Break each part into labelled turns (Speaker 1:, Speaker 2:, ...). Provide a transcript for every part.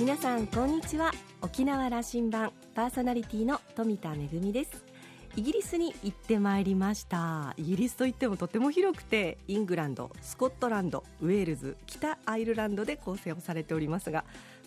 Speaker 1: 皆さんこんにちは。沖縄羅針盤パーソナリティの富田恵です。イギリスに行ってまいりました。イギリスといってもとても広くてイングランドスコットランドウェールズ北アイルランドで構成をされておりますが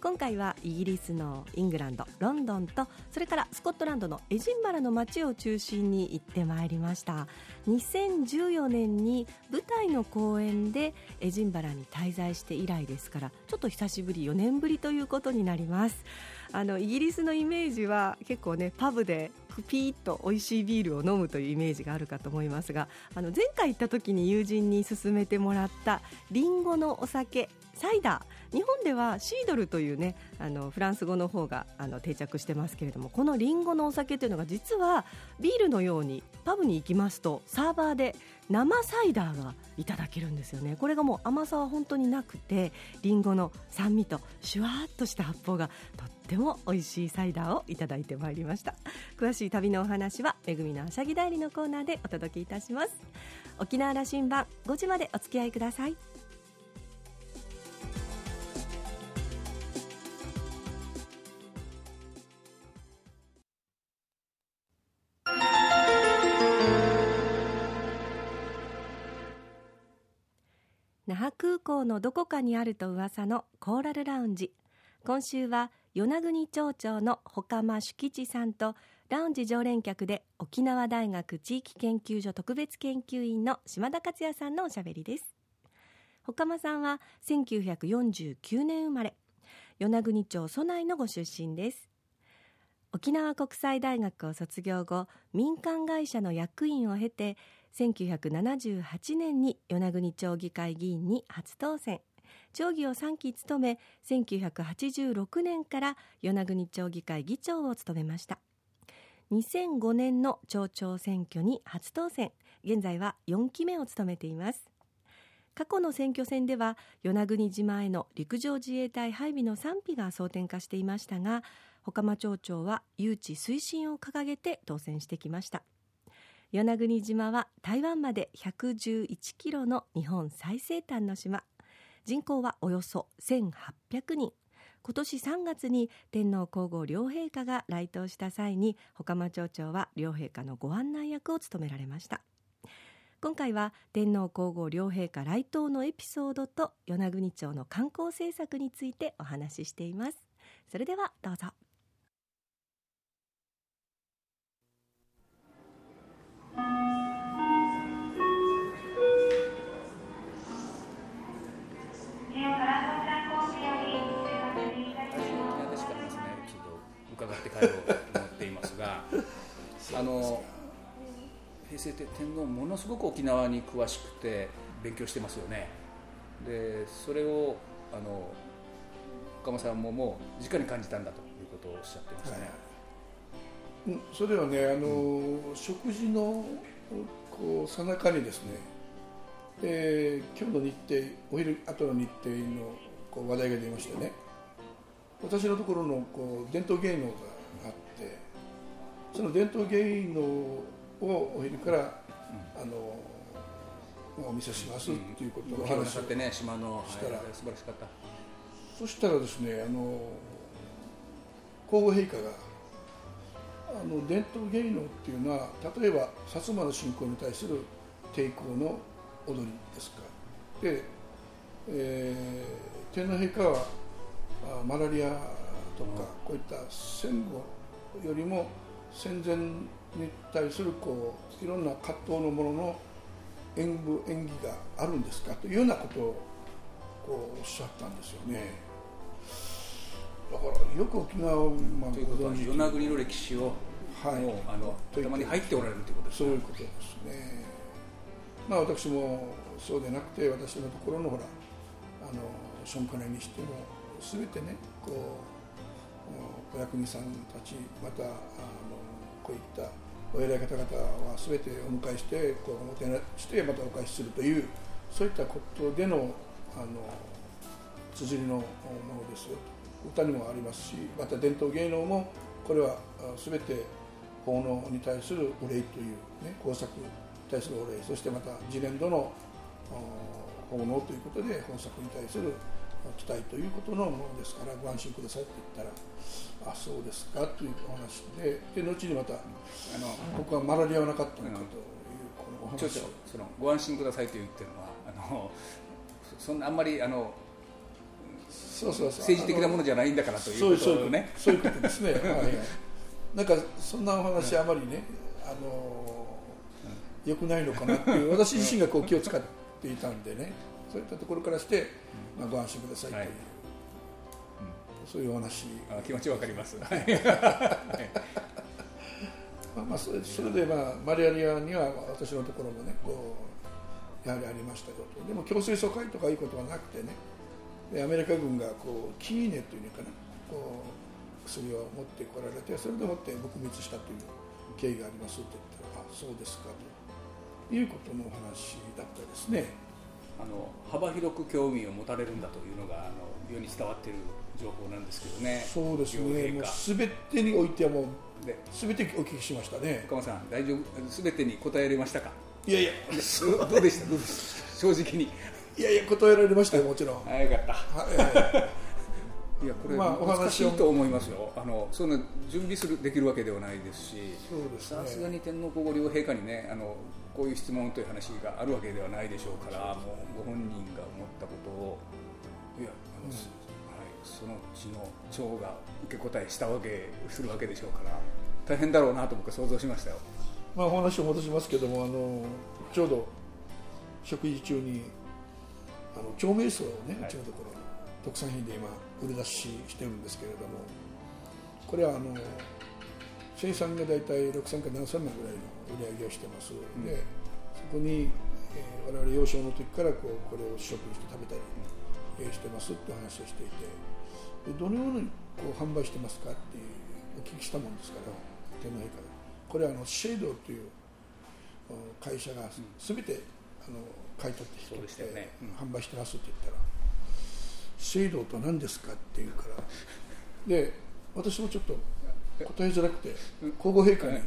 Speaker 1: 今回はイギリスのイングランドロンドンとそれからスコットランドのエジンバラの街を中心に行ってまいりました。2014年に舞台の公演でエジンバラに滞在して以来ですからちょっと久しぶり4年ぶりということになります。あのイギリスのイメージは結構ねパブでピーッと美味しいビールを飲むというイメージがあるかと思いますがあの前回行った時に友人に勧めてもらったリンゴのお酒サイダー。日本ではシードルというねあのフランス語の方があの定着してますけれどもこのリンゴのお酒というのが実はビールのようにパブに行きますとサーバーで生サイダーがいただけるんですよね。これがもう甘さは本当になくてリンゴの酸味とシュワーっとした発泡がとっても美味しいサイダーをいただいてまいりました。詳しい旅のお話はめぐみのあしゃぎ代理のコーナーでお届けいたします。沖縄羅針盤5時までお付き合いください。港のどこかにあると噂のコーラルラウンジ。今週は与那国町長の岡間主吉さんとラウンジ常連客で沖縄大学地域研究所特別研究員の島田克也さんのおしゃべりです。岡間さんは1949年生まれ。与那国町蘇内のご出身です。沖縄国際大学を卒業後民間会社の役員を経て1978年に与那国町議会議員に初当選町議を3期務め1986年から与那国町議会議長を務めました。2005年の町長選挙に初当選現在は4期目を務めています。過去の選挙戦では与那国島への陸上自衛隊配備の賛否が争点化していましたが岡間町長は誘致推進を掲げて当選してきました。与那国島は台湾まで111キロの日本最西端の島。人口はおよそ1800人。今年3月に天皇皇后両陛下が来島した際に岡間町長は両陛下のご案内役を務められました。今回は天皇皇后両陛下来島のエピソードと与那国町の観光政策についてお話ししています。それではどうぞ。
Speaker 2: 思っていますが。あの平成天皇ものすごく沖縄に詳しくて勉強してますよね。でそれをあの岡間さんももう直に感じたんだということをおっしゃってましたね、
Speaker 3: はい、それはねあの、うん、食事のこうさなかにですね、えー、今日の日程お昼後の日程のこう話題が出ましてね。私のところのこう伝統芸能があってその伝統芸能をお昼から、うん、あのお見せしますっていうことを
Speaker 2: 話をしてね島のしたら、はい、素晴らしかった。
Speaker 3: そしたらですねあの皇后陛下があの伝統芸能っていうのは例えば薩摩の信仰に対する抵抗の踊りですか。で、えー、天皇陛下はマラリアとかこういった戦後よりも戦前に対するこういろんな葛藤のものの演舞演技があるんですか？というようなことをこうおっしゃったんですよね。だからよく沖縄を、
Speaker 2: まあ、という。ことは与那国の歴史をはい、あの頭に入っておられるということです
Speaker 3: そういうことですね。まあ私もそうでなくて私のところのほらあのションカネにしても全てねこうお役人さんたちまたあのこういったお偉い方々は全てお迎えしてこうおもてなしてまたお返しするというそういったことでのあの綴りのものですよと歌にもありますしまた伝統芸能もこれは全て奉納に対するお礼という、ね、工作に対するお礼そしてまた次年度の奉納ということで本作に対する来たいということのものですからご安心くださいって言ったらあそうですか。というお話でで後にまたあのここはマラリアはなかったのかというこのお話を
Speaker 2: そのご安心くださいと言ってるのはあのそんなあんまりあの
Speaker 3: そうそうそう
Speaker 2: 政治的なものじゃないんだからということね。
Speaker 3: そういうことですね、はいはい、なんかそんなお話あまりね、あのよくないのかなっていう私自身がこう気を使っていたんでね。そういったところからして、まあ、ご安心くださいという、はい。そういうお話。
Speaker 2: あ気持ちわかります、はい。
Speaker 3: まあ、それで、まあ、マリアリアには私のところもねこうやはりありましたよと。でも強制疎開とかいうことはなくてね。でアメリカ軍がこうキーネというのかな。こう薬を持ってこられてそれでもって撲滅したという経緯がありますと言ったらあそうですかということのお話だったですね
Speaker 2: あの幅広く興味を持たれるんだというのがあの世に伝わっている情報なんですけどね。
Speaker 3: そうですね。もう全てにおいてはもう全てお聞きしましたね。
Speaker 2: 岡間さん大丈夫？全てに答えられましたか？
Speaker 3: いやいや。
Speaker 2: どうでした？正直に。
Speaker 3: いやいや答えられましたよもちろん。
Speaker 2: あよかった、はいいやこれ、まあ、お話しいと思いますよ。あのそんな準備するできるわけではないですしさすが、に天皇皇后両陛下にねあのこういう質問という話があるわけではないでしょうからもうご本人が思ったことを。いや、うん、はい、そのうちの長が受け答えしたわけするわけでしょうから大変だろうなと僕は想像しましたよ。
Speaker 3: まあ、お話を戻しますけどもあのちょうど食事中にあの長命草をね、うちのところ特産品で今売り出ししてるんですけれどもこれはあの生産が大体6000から7000万ぐらいの売り上げをしてます、うん、でそこに、えー、我々幼少の時からこうこれを試食して食べたり、えー、してますって話をしていてでどのようにこう販売してますかっていうお聞きしたもんですから天皇陛下でこれはあのシェードという会社が全て、あの買い取って引きて、ね。うん、販売してますって言ったら「制度とは何ですか?」って言うからで私もちょっと答えづらくて皇后陛下に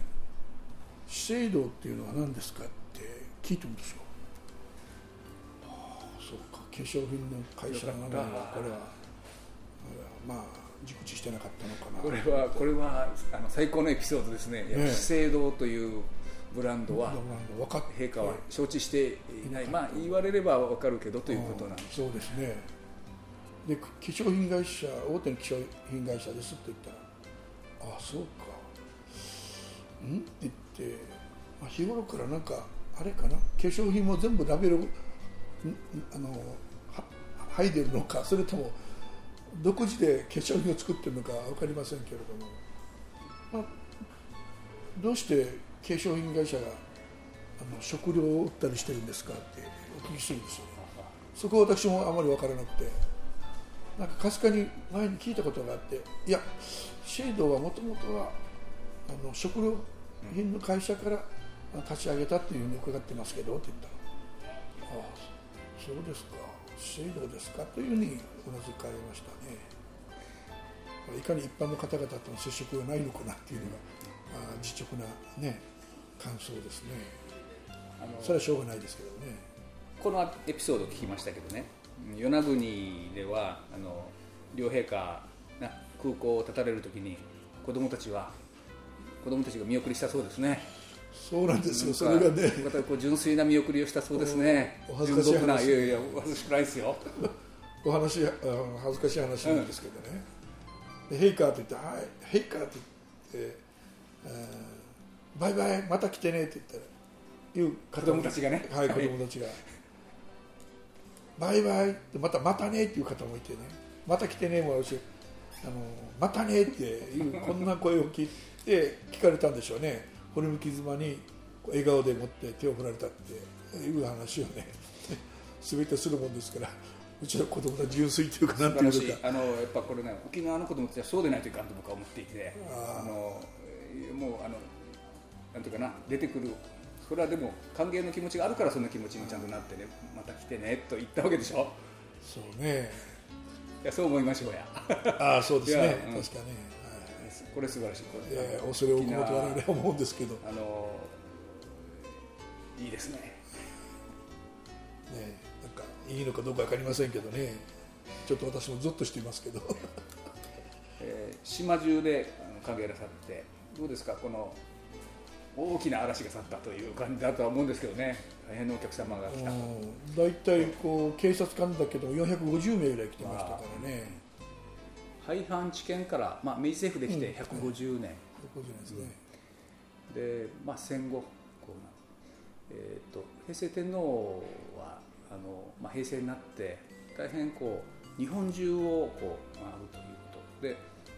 Speaker 3: 「制度っていうのは何ですか?」って聞いてるんですよ。ああそうか。化粧品の会社なのにこれは。まあ熟知してなかったのかな。
Speaker 2: これはこれはあの最高のエピソードですね。資生堂というブランドは陛下は承知していない、まあ、言われれば分かるけどということなんで
Speaker 3: そうですねで化粧品会社大手の化粧品会社ですって言ったらああそうか。ん？って言って、まあ、日頃からなんかあれかな？化粧品も全部ラベルあの剥いでるのか？それとも独自で化粧品を作ってるのか分かりませんけれども、まあ、どうして化粧品会社があの食料を売ったりしてるんですかってお聞きするんですよ。そこは私もあまり分からなくて。なんかかすかに前に聞いたことがあっていやシェードはもともとはあの食料品の会社から立ち上げたっていうふうに伺ってますけどって言ったらああそうですか。シェードですか？というふうにうなずかれましたね。いかに一般の方々との接触がないのかなっていうのが、あ実直なね感想ですね。それはしょうがないですけどね。
Speaker 2: このエピソードを聞きましたけどね与那国ではあの両陛下が空港を立たれるときに子供たちは子供たちが見送りしたそうですね。
Speaker 3: そうなんですよそれがね。
Speaker 2: こう純粋な見送りをしたそうですね。
Speaker 3: お恥ずかしい話。
Speaker 2: いやいやお恥ずかしくないですよ。
Speaker 3: お話恥ずかしい話なんですけどね、うん、陛下って言って「はい陛下」って言ってバイバイまた来てねって言ったら
Speaker 2: 言う子供たちがね。
Speaker 3: はい。子供たちが、バイバイ。ってまたまたね。っていう方もいてね。また来てね。もあるしあのまたね。っていうこんな声を聞いて聞かれたんでしょうね。堀向妻に笑顔で持って手を振られたっていう話をね。全てするもんですからうちの子供たち純粋というかなんていう
Speaker 2: か。あのやっぱこれね沖縄の子供たちはそうでないといかんと僕は思っていて。あのもうあのなんていうかな。出てくるそれはでも歓迎の気持ちがあるからそんな気持ちにちゃんとなってねまた来てねと言ったわけでしょ？
Speaker 3: そうね。
Speaker 2: いやそう思いましょうや。
Speaker 3: ああそうですね、うん、確かに、はい、
Speaker 2: これ素晴らしい。こ
Speaker 3: れいや恐れ多くもと我々は思うんですけど。
Speaker 2: あのいいですね。
Speaker 3: ねなんかいいのかどうか分かりませんけどね。ちょっと私もゾッとしていますけど、
Speaker 2: えー島中で歓迎なさってどうですか？この大きな嵐が去ったという感じだとは思うんですけどね。大変なお客様が来た、
Speaker 3: うん。大体こう警察官だけど450名ぐらい来てましたからね、
Speaker 2: 廃藩置県から、まあ、明治政府できて150年、
Speaker 3: 150年ですね、
Speaker 2: で、まあ、戦後こうな、えー、と平成天皇はあの、まあ、平成になって大変こう日本中をこう回るということで、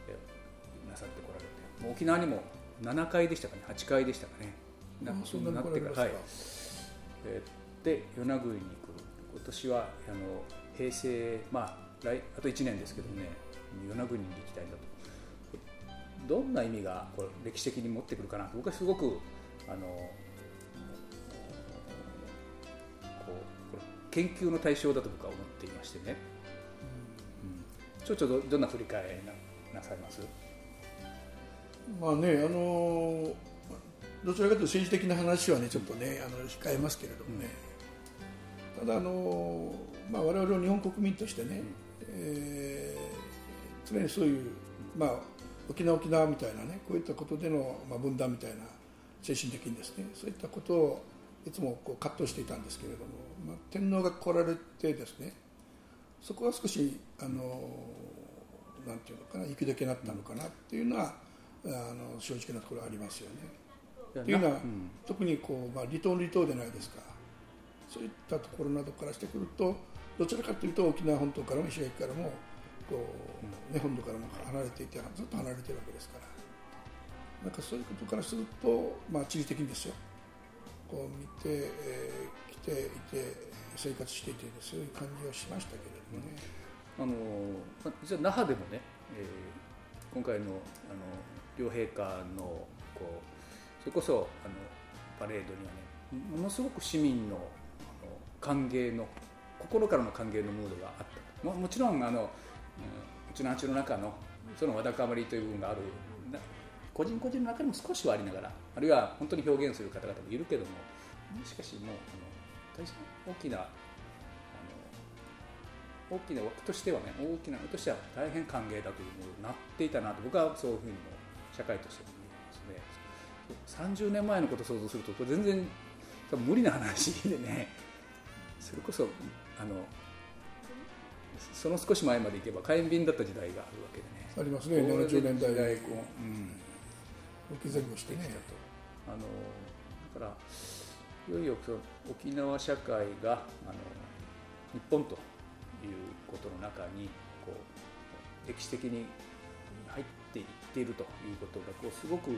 Speaker 2: えなさってこられてもう沖縄にも7回でしたかね8回でしたかね。なんか
Speaker 3: そんなに来られますか、
Speaker 2: はい。えーで与那国に来る。今年はあの平成まあ来あと1年ですけどね与那国に行きたいんだと。どんな意味がこれ歴史的に持ってくるかなと。僕はすごくあのこうこれ研究の対象だと僕は思っていましてね、うん、ちょっとどどんな振り返りななさいます？
Speaker 3: まあねあのどちらかというと政治的な話はねちょっとね、あの控えますけれどもね、ただあの、まあ、我々の日本国民としてね、えー常にそういう、まあ、沖縄沖縄みたいなねこういったことでの、まあ、分断みたいな精神的にですねそういったことをいつもこう葛藤していたんですけれども、まあ、天皇が来られてですねそこは少しあのなんていうのかな息だけになったのかなっていうのはあの正直なところありますよね。っていうのは、
Speaker 2: ん。
Speaker 3: 特にこう、まあ、離島離島でないですか。そういったところなどからしてくるとどちらかというと沖縄本島からも石垣からもこう、ね、本土からも離れていてずっと離れているわけですから。なんかそういうことからすると、まあ、地理的にですよ。こう見て、えー来ていて生活していてそういう感じはしましたけれどもね。
Speaker 2: あのまあ実は那覇でもね、えー今回のあの両陛下のこうそれこそあのパレードにはねものすごく市民のあの歓迎の心からの歓迎のムードがあった。ももちろんあの、うん、うちの町の中のそのわだかまりという部分がある。個人個人の中にも少しはありながらあるいは本当に表現する方々もいるけどもしかしもうあの大変大きな大きな枠としてはね大きな枠としては大変歓迎だというものになっていたなと僕はそういうふうにも社会としても見えますね。30年前のことを想像するとこれ全然多分無理な話でねそれこそあのその少し前まで行けば火炎瓶だった時代があるわけでね。
Speaker 3: ありますね70年代
Speaker 2: 時代こう、うん。
Speaker 3: 置き前後してね。
Speaker 2: あのだからいよいよ沖縄社会があの日本ということの中にこう歴史的に入っていっているということがこうすごく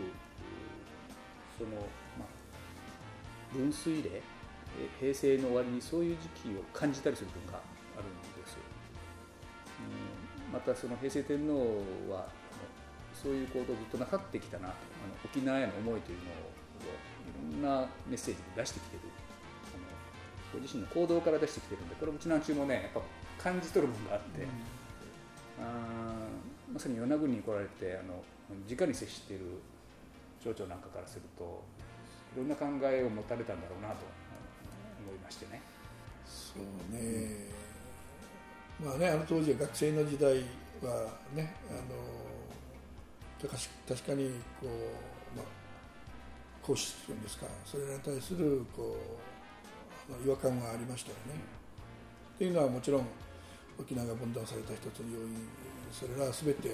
Speaker 2: その、まあ、分水嶺え平成の終わりにそういう時期を感じたりする部分があるんです。うんまたその平成天皇はあのそういう行動をずっとなさってきたなあの沖縄への思いというのをいろんなメッセージで出してきてるあのご自身の行動から出してきてるんでこれうちの中もねやっぱ感じ取るものがあって、あーまさに与那国に来られてあの直に接している町長なんかからするといろんな考えを持たれたんだろうなと思いましてね。
Speaker 3: そうね、まあねあの当時は学生の時代はねあの確か確かにこう、まあ、講師というんですかそれらに対するこう違和感がありましたよね。っていうのはもちろん沖縄が分断された一つの要因それらは全て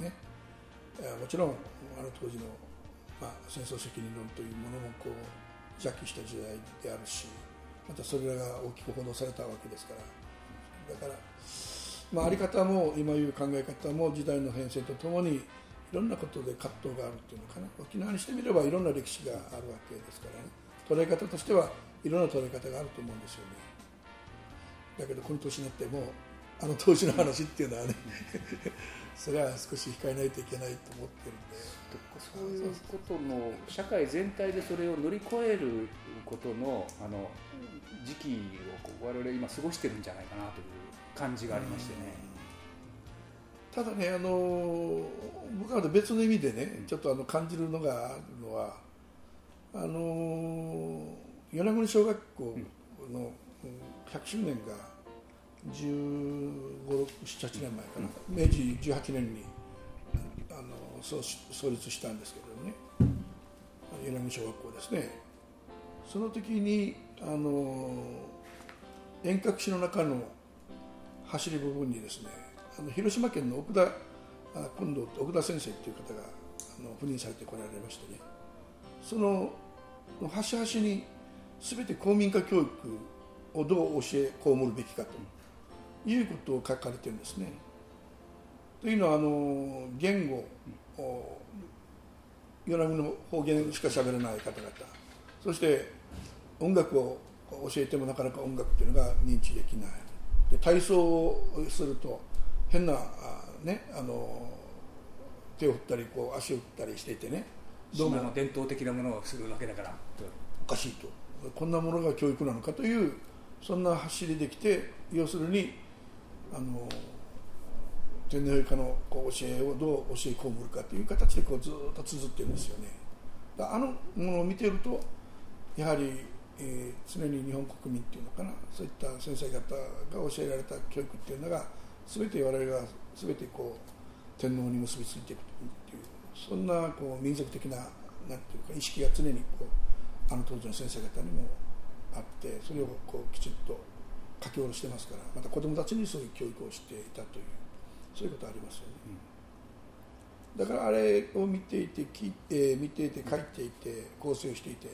Speaker 3: ねもちろんあの当時の、まあ、戦争責任論というものもこう邪気した時代であるしまたそれらが大きく報道されたわけですから。だから、まあ、あり方も今いう考え方も時代の変遷とともにいろんなことで葛藤があるっていうのかな。沖縄にしてみればいろんな歴史があるわけですからね。捉え方としてはいろんな捉え方があると思うんですよね。だけどこの年になってもあの当時の話っていうのはね それは少し控えないといけないと思ってるんで
Speaker 2: そういうことの社会全体でそれを乗り越えることのあの時期を我々今過ごしてるんじゃないかなという感じがありましてね。
Speaker 3: ただねあの僕は別の意味でねちょっとあの感じるのがあるのはあの与那国小学校のうん100周年が15、6、7年前かな、明治18年にあの創創立したんですけどね、柳小学校ですね、その時にあの遠隔地の中の走り部分にですね、あの広島県の奥田近藤奥田先生という方があの赴任されてこられましてね、その端々に全て公民化教育をどう教え被るべきかと。いうことを書かれてるんですね。というのはあの言語与那国の方言しか喋れない方々。そして音楽を教えてもなかなか音楽っていうのが認知できない。で体操をすると変なねあの手を振ったりこう足を振ったりしていてね。
Speaker 2: どうも。伝統的なものをするわけだから。
Speaker 3: おかしいと。こんなものが教育なのかというそんな走りできて要するにあの天皇陛下のこう教えをどう教え込むかという形でこうずっと綴ってるんですよね。あのものを見てるとやはり、えー、常に日本国民っていうのかな。そういった先生方が教えられた教育っていうのが全て我々が全てこう天皇に結びついていくというそんなこう民族的ななんていうか意識が常にこうあの当時の先生方にもあってそれをこうきちっと書き下ろしてますからまた子どもたちにそういう教育をしていたというそういうことありますよね、うん、だからあれを見ていて聞いて見ていて書いていて構成していて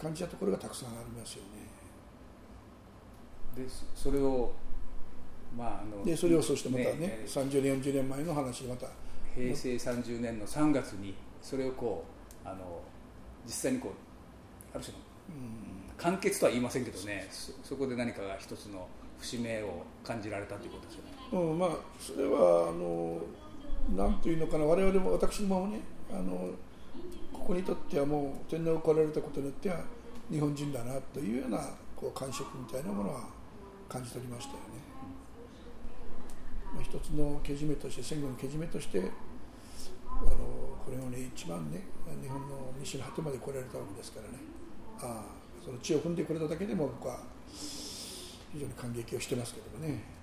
Speaker 3: 感じたところがたくさんありますよ
Speaker 2: ね。でそれをまああ
Speaker 3: のでそれをそしてまたねね30年40年前の話また
Speaker 2: 平成30年の3月にそれをこうあの実際にこうある種の、うん完結とは言いませんけどねそこで何かが一つの節目を感じられたということですよね。
Speaker 3: うんまあ、それはあのなんというのかな我々も私もねあのここにとってはもう天皇を来られたことによっては日本人だなというようなこう感触みたいなものは感じ取りましたよね。まあ、一つのけじめとして戦後のけじめとしてあのこれをね一番ね日本の西の果てまで来られたわけですからねああその地を踏んでくれただけでも僕は非常に感激をしてますけどもね。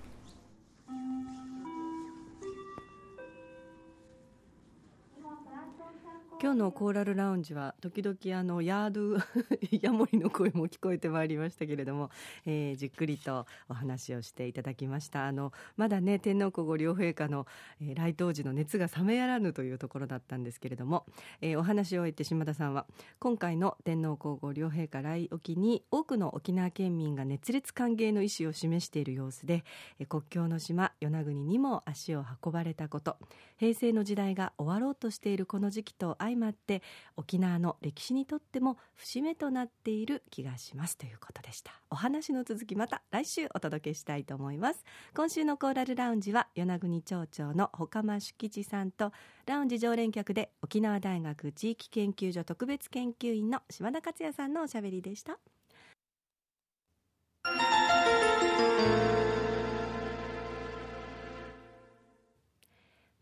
Speaker 1: 今日のコーラルラウンジは時々あのヤード ヤモリの声も聞こえてまいりましたけれども、えー、じっくりとお話をしていただきました。あのまだね天皇皇后両陛下の、えー、来島時の熱が冷めやらぬというところだったんですけれども、えー、お話を終えて島田さんは今回の天皇皇后両陛下来沖に多くの沖縄県民が熱烈歓迎の意思を示している様子で、えー、国境の島与那国にも足を運ばれたこと平成の時代が終わろうとしているこの時期と相相まって沖縄の歴史にとっても節目となっている気がしますということでした。お話の続きまた来週お届けしたいと思います。今週のコーラルラウンジは与那国町長の岡間主吉さんとラウンジ常連客で沖縄大学地域研究所特別研究員の島田克也さんのおしゃべりでした。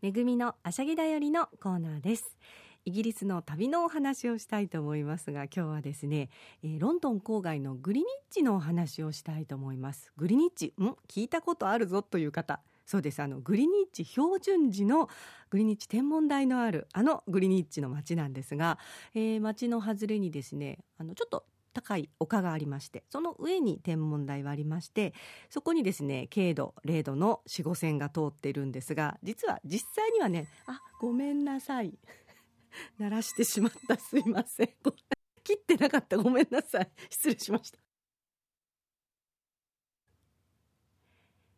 Speaker 1: めぐみのあしゃぎだよりのコーナーです。イギリスの旅のお話をしたいと思いますが今日はですね、えー、ロンドン郊外のグリニッチのお話をしたいと思います。グリニッチん？聞いたことあるぞという方。そうです。あのグリニッチ標準時のグリニッチ天文台のあるあのグリニッチの町なんですが、えー、町の外れにですねあのちょっと高い丘がありましてその上に天文台はありましてそこにですね経度0度の4 5線が通っているんですが実は実際にはねあごめんなさい。鳴らしてしまった。すいません。切ってなかった。ごめんなさい。失礼しました。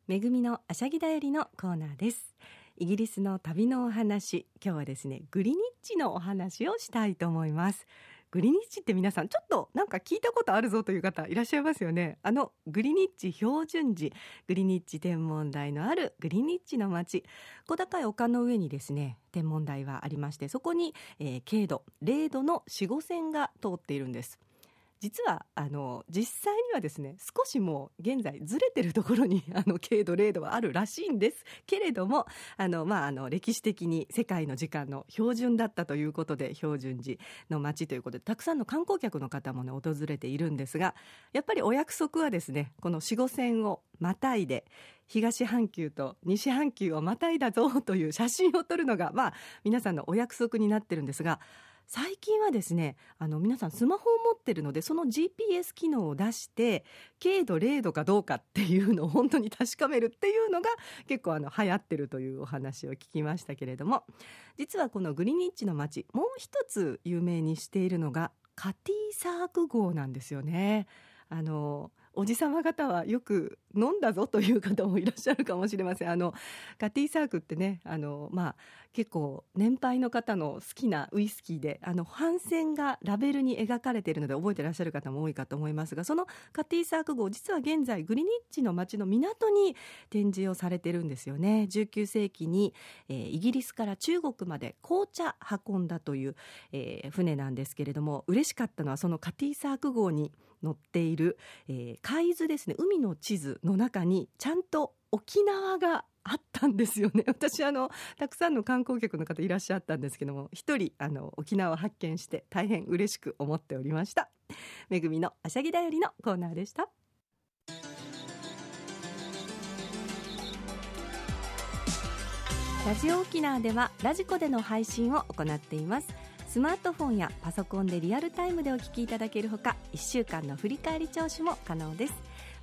Speaker 1: めぐみのあしゃぎだよりのコーナーです。イギリスの旅のお話。今日はですねグリニッチのお話をしたいと思います。グリニッチって皆さんちょっとなんか聞いたことあるぞという方いらっしゃいますよね。あのグリニッチ標準時グリニッチ天文台のあるグリニッチの町小高い丘の上にですね天文台はありましてそこに、えー、経度0度の4 5線が通っているんです。実はあの実際にはですね少しもう現在ずれてるところに あの経度0度はあるらしいんですけれどもあの、まあ、あの歴史的に世界の時間の標準だったということで標準時の街ということでたくさんの観光客の方もね訪れているんですがやっぱりお約束はですねこの4 5線をまたいで東半球と西半球をまたいだぞという写真を撮るのが、まあ、皆さんのお約束になってるんですが最近はですねあの皆さんスマホを持ってるのでその GPS 機能を出して軽度0度かどうかっていうのを本当に確かめるっていうのが結構あの流行ってるというお話を聞きましたけれども実はこのグリニッチの街もう一つ有名にしているのがカティーサーク号なんですよね。あのおじ様方はよく飲んだぞという方もいらっしゃるかもしれません。あのカティサークってねあの、まあ、結構年配の方の好きなウイスキーであの帆船がラベルに描かれているので覚えてらっしゃる方も多いかと思いますがそのカティサーク号実は現在グリニッチの町の港に展示をされてるんですよね。19世紀に、えー、イギリスから中国まで紅茶運んだという、えー、船なんですけれども嬉しかったのはそのカティサーク号に載っている、えー、海図ですね。海の地図の中にちゃんと沖縄があったんですよね。私あのたくさんの観光客の方いらっしゃったんですけども一人あの沖縄を発見して大変嬉しく思っておりました。めぐみのあしゃぎだよりのコーナーでした。ラジオ沖縄ではラジコでの配信を行っています。スマートフォンやパソコンでリアルタイムでお聞きいただけるほか1週間の振り返り聴取も可能です。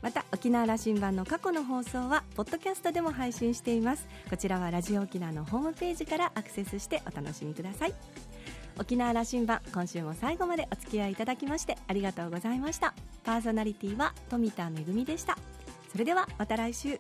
Speaker 1: また沖縄羅針盤の過去の放送はポッドキャストでも配信しています。こちらはラジオ沖縄のホームページからアクセスしてお楽しみください。沖縄羅針盤今週も最後までお付き合いいただきましてありがとうございました。パーソナリティは富田恵でした。それではまた来週。